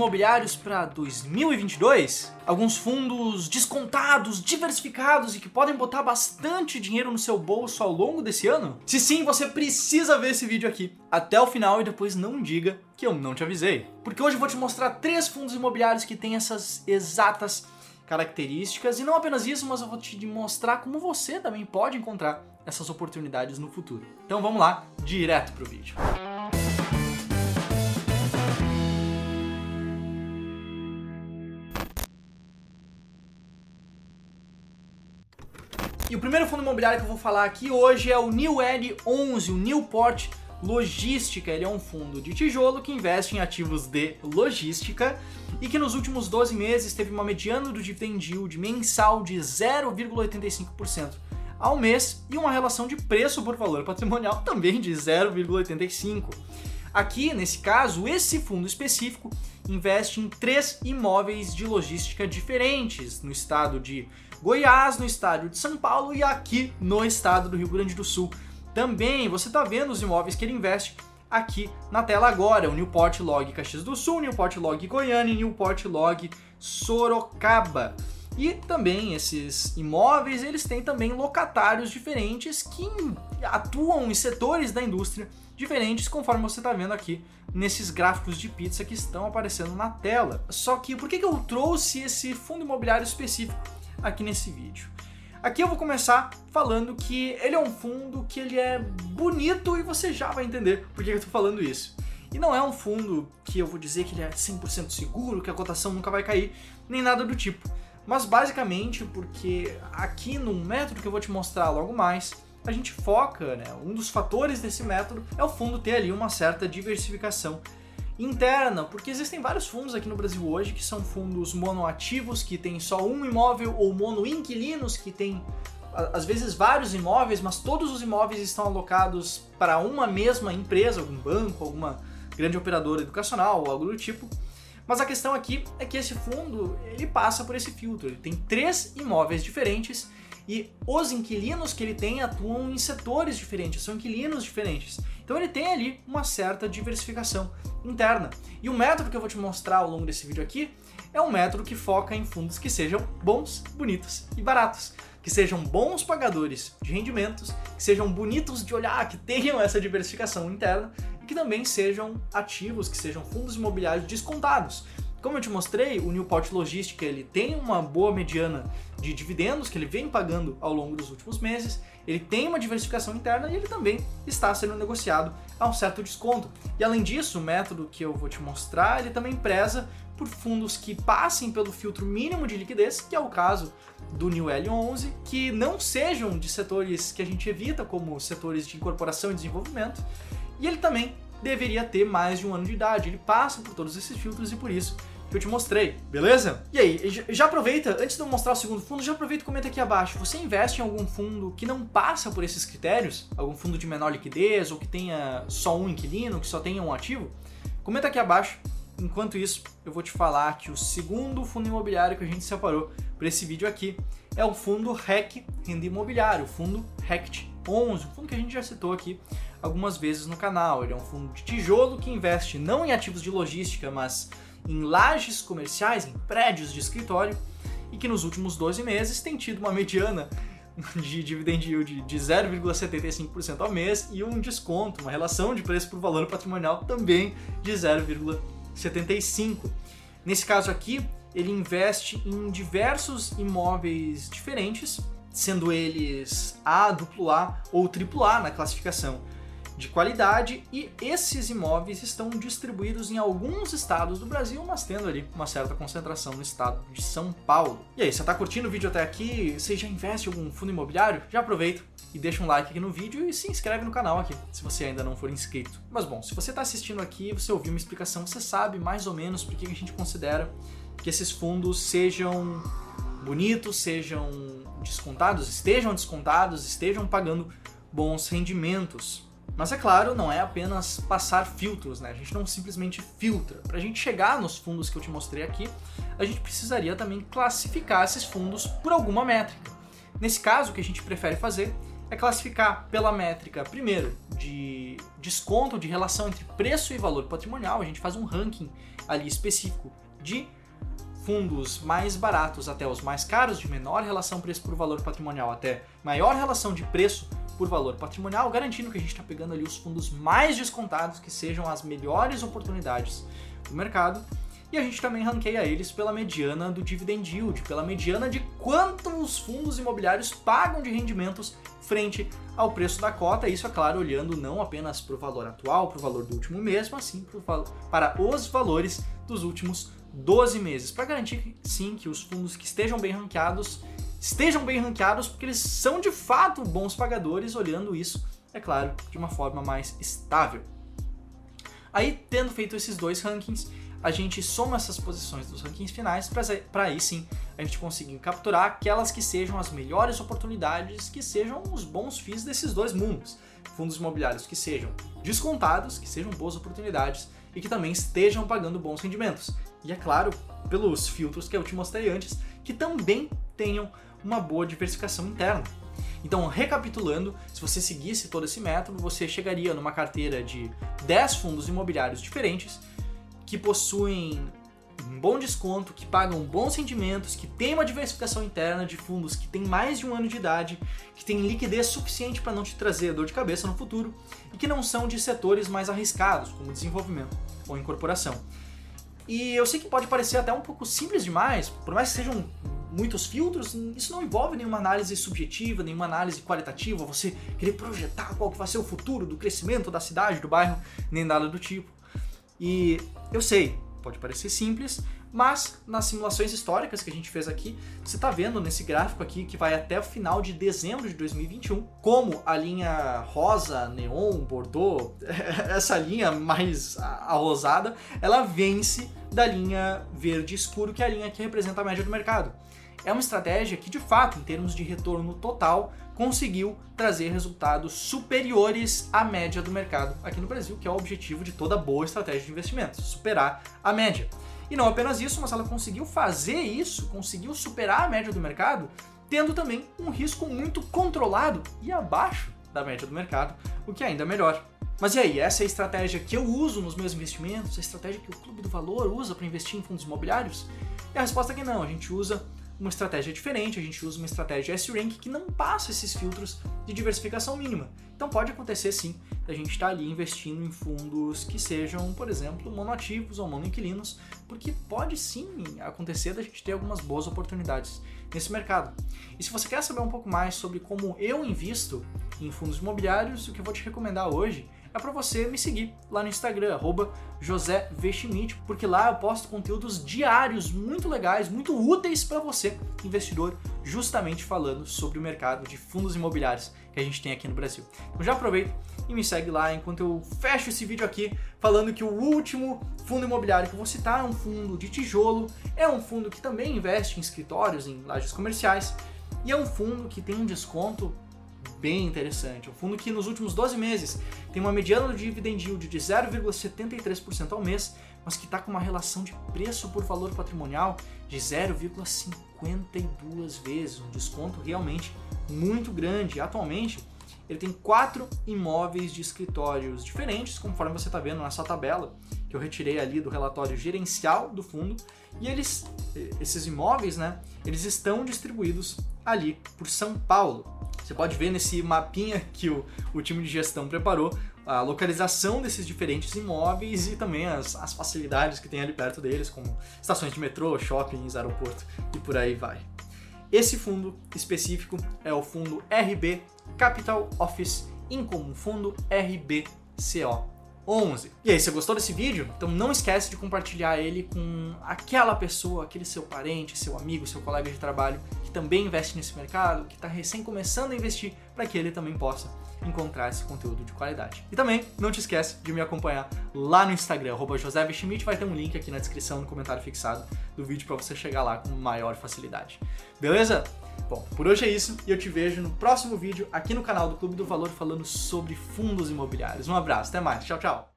imobiliários para 2022? Alguns fundos descontados, diversificados e que podem botar bastante dinheiro no seu bolso ao longo desse ano? Se sim, você precisa ver esse vídeo aqui até o final e depois não diga que eu não te avisei. Porque hoje eu vou te mostrar três fundos imobiliários que têm essas exatas características e não apenas isso, mas eu vou te mostrar como você também pode encontrar essas oportunidades no futuro. Então vamos lá, direto pro vídeo. E o primeiro fundo imobiliário que eu vou falar aqui hoje é o New Ed 11, o Newport Logística. Ele é um fundo de tijolo que investe em ativos de logística e que nos últimos 12 meses teve uma mediana do dividend yield mensal de 0,85% ao mês e uma relação de preço por valor patrimonial também de 0,85. Aqui, nesse caso, esse fundo específico investe em três imóveis de logística diferentes no estado de Goiás, no estado de São Paulo e aqui no estado do Rio Grande do Sul. Também você está vendo os imóveis que ele investe aqui na tela agora, o Newport Log Caxias do Sul, Newport Log Goiânia e Newport Log Sorocaba. E também esses imóveis, eles têm também locatários diferentes que atuam em setores da indústria diferentes, conforme você está vendo aqui nesses gráficos de pizza que estão aparecendo na tela. Só que por que, que eu trouxe esse fundo imobiliário específico aqui nesse vídeo? Aqui eu vou começar falando que ele é um fundo que ele é bonito e você já vai entender por que eu estou falando isso. E não é um fundo que eu vou dizer que ele é 100% seguro, que a cotação nunca vai cair, nem nada do tipo. Mas basicamente porque aqui no método que eu vou te mostrar logo mais, a gente foca, né? Um dos fatores desse método é o fundo ter ali uma certa diversificação interna, porque existem vários fundos aqui no Brasil hoje que são fundos monoativos, que tem só um imóvel, ou monoinquilinos, que tem às vezes vários imóveis, mas todos os imóveis estão alocados para uma mesma empresa, algum banco, alguma grande operadora educacional ou algo do tipo. Mas a questão aqui é que esse fundo ele passa por esse filtro. Ele tem três imóveis diferentes e os inquilinos que ele tem atuam em setores diferentes, são inquilinos diferentes. Então ele tem ali uma certa diversificação interna. E o método que eu vou te mostrar ao longo desse vídeo aqui é um método que foca em fundos que sejam bons, bonitos e baratos. Que sejam bons pagadores de rendimentos, que sejam bonitos de olhar, que tenham essa diversificação interna e que também sejam ativos, que sejam fundos imobiliários descontados. Como eu te mostrei, o Newport Logística ele tem uma boa mediana de dividendos que ele vem pagando ao longo dos últimos meses, ele tem uma diversificação interna e ele também está sendo negociado a um certo desconto. E além disso, o método que eu vou te mostrar, ele também preza por fundos que passem pelo filtro mínimo de liquidez, que é o caso do New L11, que não sejam de setores que a gente evita, como setores de incorporação e desenvolvimento, e ele também deveria ter mais de um ano de idade. Ele passa por todos esses filtros e por isso que eu te mostrei, beleza? E aí, já aproveita, antes de eu mostrar o segundo fundo, já aproveita e comenta aqui abaixo. Você investe em algum fundo que não passa por esses critérios? Algum fundo de menor liquidez ou que tenha só um inquilino, que só tenha um ativo? Comenta aqui abaixo. Enquanto isso, eu vou te falar que o segundo fundo imobiliário que a gente separou para esse vídeo aqui é o fundo REC Renda Imobiliário, o fundo RECT 11, um fundo que a gente já citou aqui algumas vezes no canal. Ele é um fundo de tijolo que investe não em ativos de logística, mas em lajes comerciais, em prédios de escritório, e que nos últimos 12 meses tem tido uma mediana de dividend yield de 0,75% ao mês e um desconto, uma relação de preço por valor patrimonial também de 0,75%. Nesse caso aqui, ele investe em diversos imóveis diferentes, sendo eles A, AA ou AAA na classificação de qualidade e esses imóveis estão distribuídos em alguns estados do Brasil, mas tendo ali uma certa concentração no estado de São Paulo. E aí, você está curtindo o vídeo até aqui? Você já investe em algum fundo imobiliário? Já aproveita e deixa um like aqui no vídeo e se inscreve no canal aqui, se você ainda não for inscrito. Mas bom, se você está assistindo aqui, você ouviu uma explicação, você sabe mais ou menos por que a gente considera que esses fundos sejam bonitos, sejam descontados, estejam descontados, estejam pagando bons rendimentos. Mas é claro, não é apenas passar filtros, né? A gente não simplesmente filtra. Para a gente chegar nos fundos que eu te mostrei aqui, a gente precisaria também classificar esses fundos por alguma métrica. Nesse caso, o que a gente prefere fazer é classificar pela métrica, primeiro, de desconto de relação entre preço e valor patrimonial. A gente faz um ranking ali específico de fundos mais baratos até os mais caros, de menor relação preço por valor patrimonial até maior relação de preço por valor patrimonial, garantindo que a gente está pegando ali os fundos mais descontados, que sejam as melhores oportunidades do mercado. E a gente também ranqueia eles pela mediana do dividend yield, pela mediana de quanto os fundos imobiliários pagam de rendimentos frente ao preço da cota. Isso, é claro, olhando não apenas para o valor atual, para o valor do último mês, mas sim para os valores dos últimos 12 meses, para garantir sim que os fundos que estejam bem ranqueados estejam bem ranqueados, porque eles são de fato bons pagadores, olhando isso, é claro, de uma forma mais estável. Aí, tendo feito esses dois rankings, a gente soma essas posições dos rankings finais para aí sim a gente conseguir capturar aquelas que sejam as melhores oportunidades, que sejam os bons FIIs desses dois mundos. Fundos imobiliários que sejam descontados, que sejam boas oportunidades e que também estejam pagando bons rendimentos. E é claro, pelos filtros que eu te mostrei antes, que também tenham uma boa diversificação interna. Então, recapitulando, se você seguisse todo esse método, você chegaria numa carteira de 10 fundos imobiliários diferentes que possuem um bom desconto, que pagam bons rendimentos, que tem uma diversificação interna de fundos que tem mais de um ano de idade, que tem liquidez suficiente para não te trazer dor de cabeça no futuro e que não são de setores mais arriscados, como desenvolvimento ou incorporação. E eu sei que pode parecer até um pouco simples demais, por mais que sejam muitos filtros, isso não envolve nenhuma análise subjetiva, nenhuma análise qualitativa, você querer projetar qual que vai ser o futuro do crescimento da cidade, do bairro, nem nada do tipo. E eu sei, pode parecer simples, mas nas simulações históricas que a gente fez aqui, você está vendo nesse gráfico aqui que vai até o final de dezembro de 2021, como a linha rosa, neon, bordeaux, essa linha mais arrosada, ela vence da linha verde escuro, que é a linha que representa a média do mercado. É uma estratégia que, de fato, em termos de retorno total, conseguiu trazer resultados superiores à média do mercado aqui no Brasil, que é o objetivo de toda boa estratégia de investimento, superar a média. E não apenas isso, mas ela conseguiu fazer isso, conseguiu superar a média do mercado, tendo também um risco muito controlado e abaixo da média do mercado, o que é ainda melhor. Mas e aí, essa é a estratégia que eu uso nos meus investimentos? A estratégia que o Clube do Valor usa para investir em fundos imobiliários? E a resposta é que não, a gente usa uma estratégia diferente, a gente usa uma estratégia S-Rank que não passa esses filtros de diversificação mínima. Então pode acontecer sim a gente estar tá ali investindo em fundos que sejam, por exemplo, monoativos ou monoinquilinos, porque pode sim acontecer da gente ter algumas boas oportunidades nesse mercado. E se você quer saber um pouco mais sobre como eu invisto em fundos imobiliários, o que eu vou te recomendar hoje é para você me seguir lá no Instagram, @josé_vschmidt, porque lá eu posto conteúdos diários muito legais, muito úteis para você, investidor, justamente falando sobre o mercado de fundos imobiliários que a gente tem aqui no Brasil. Então já aproveita e me segue lá enquanto eu fecho esse vídeo aqui falando que o último fundo imobiliário que eu vou citar é um fundo de tijolo, é um fundo que também investe em escritórios, em lajes comerciais, e é um fundo que tem um desconto bem interessante. Um fundo que nos últimos 12 meses tem uma mediana do dividend yield de 0,73% ao mês, mas que está com uma relação de preço por valor patrimonial de 0,52 vezes, um desconto realmente muito grande. Atualmente, ele tem quatro imóveis de escritórios diferentes, conforme você está vendo nessa tabela que eu retirei ali do relatório gerencial do fundo, e eles, esses imóveis, né, eles estão distribuídos ali por São Paulo. Você pode ver nesse mapinha que o, o time de gestão preparou a localização desses diferentes imóveis e também as, as facilidades que tem ali perto deles, como estações de metrô, shoppings, aeroporto e por aí vai. Esse fundo específico é o fundo RB Capital Office Income, fundo RBCO. 11. E aí, você gostou desse vídeo? Então não esquece de compartilhar ele com aquela pessoa, aquele seu parente, seu amigo, seu colega de trabalho que também investe nesse mercado, que está recém começando a investir, para que ele também possa encontrar esse conteúdo de qualidade. E também não te esquece de me acompanhar lá no Instagram, @josé_schmidt, vai ter um link aqui na descrição, no comentário fixado do vídeo para você chegar lá com maior facilidade. Beleza? Bom, por hoje é isso e eu te vejo no próximo vídeo aqui no canal do Clube do Valor falando sobre fundos imobiliários. Um abraço, até mais, tchau, tchau!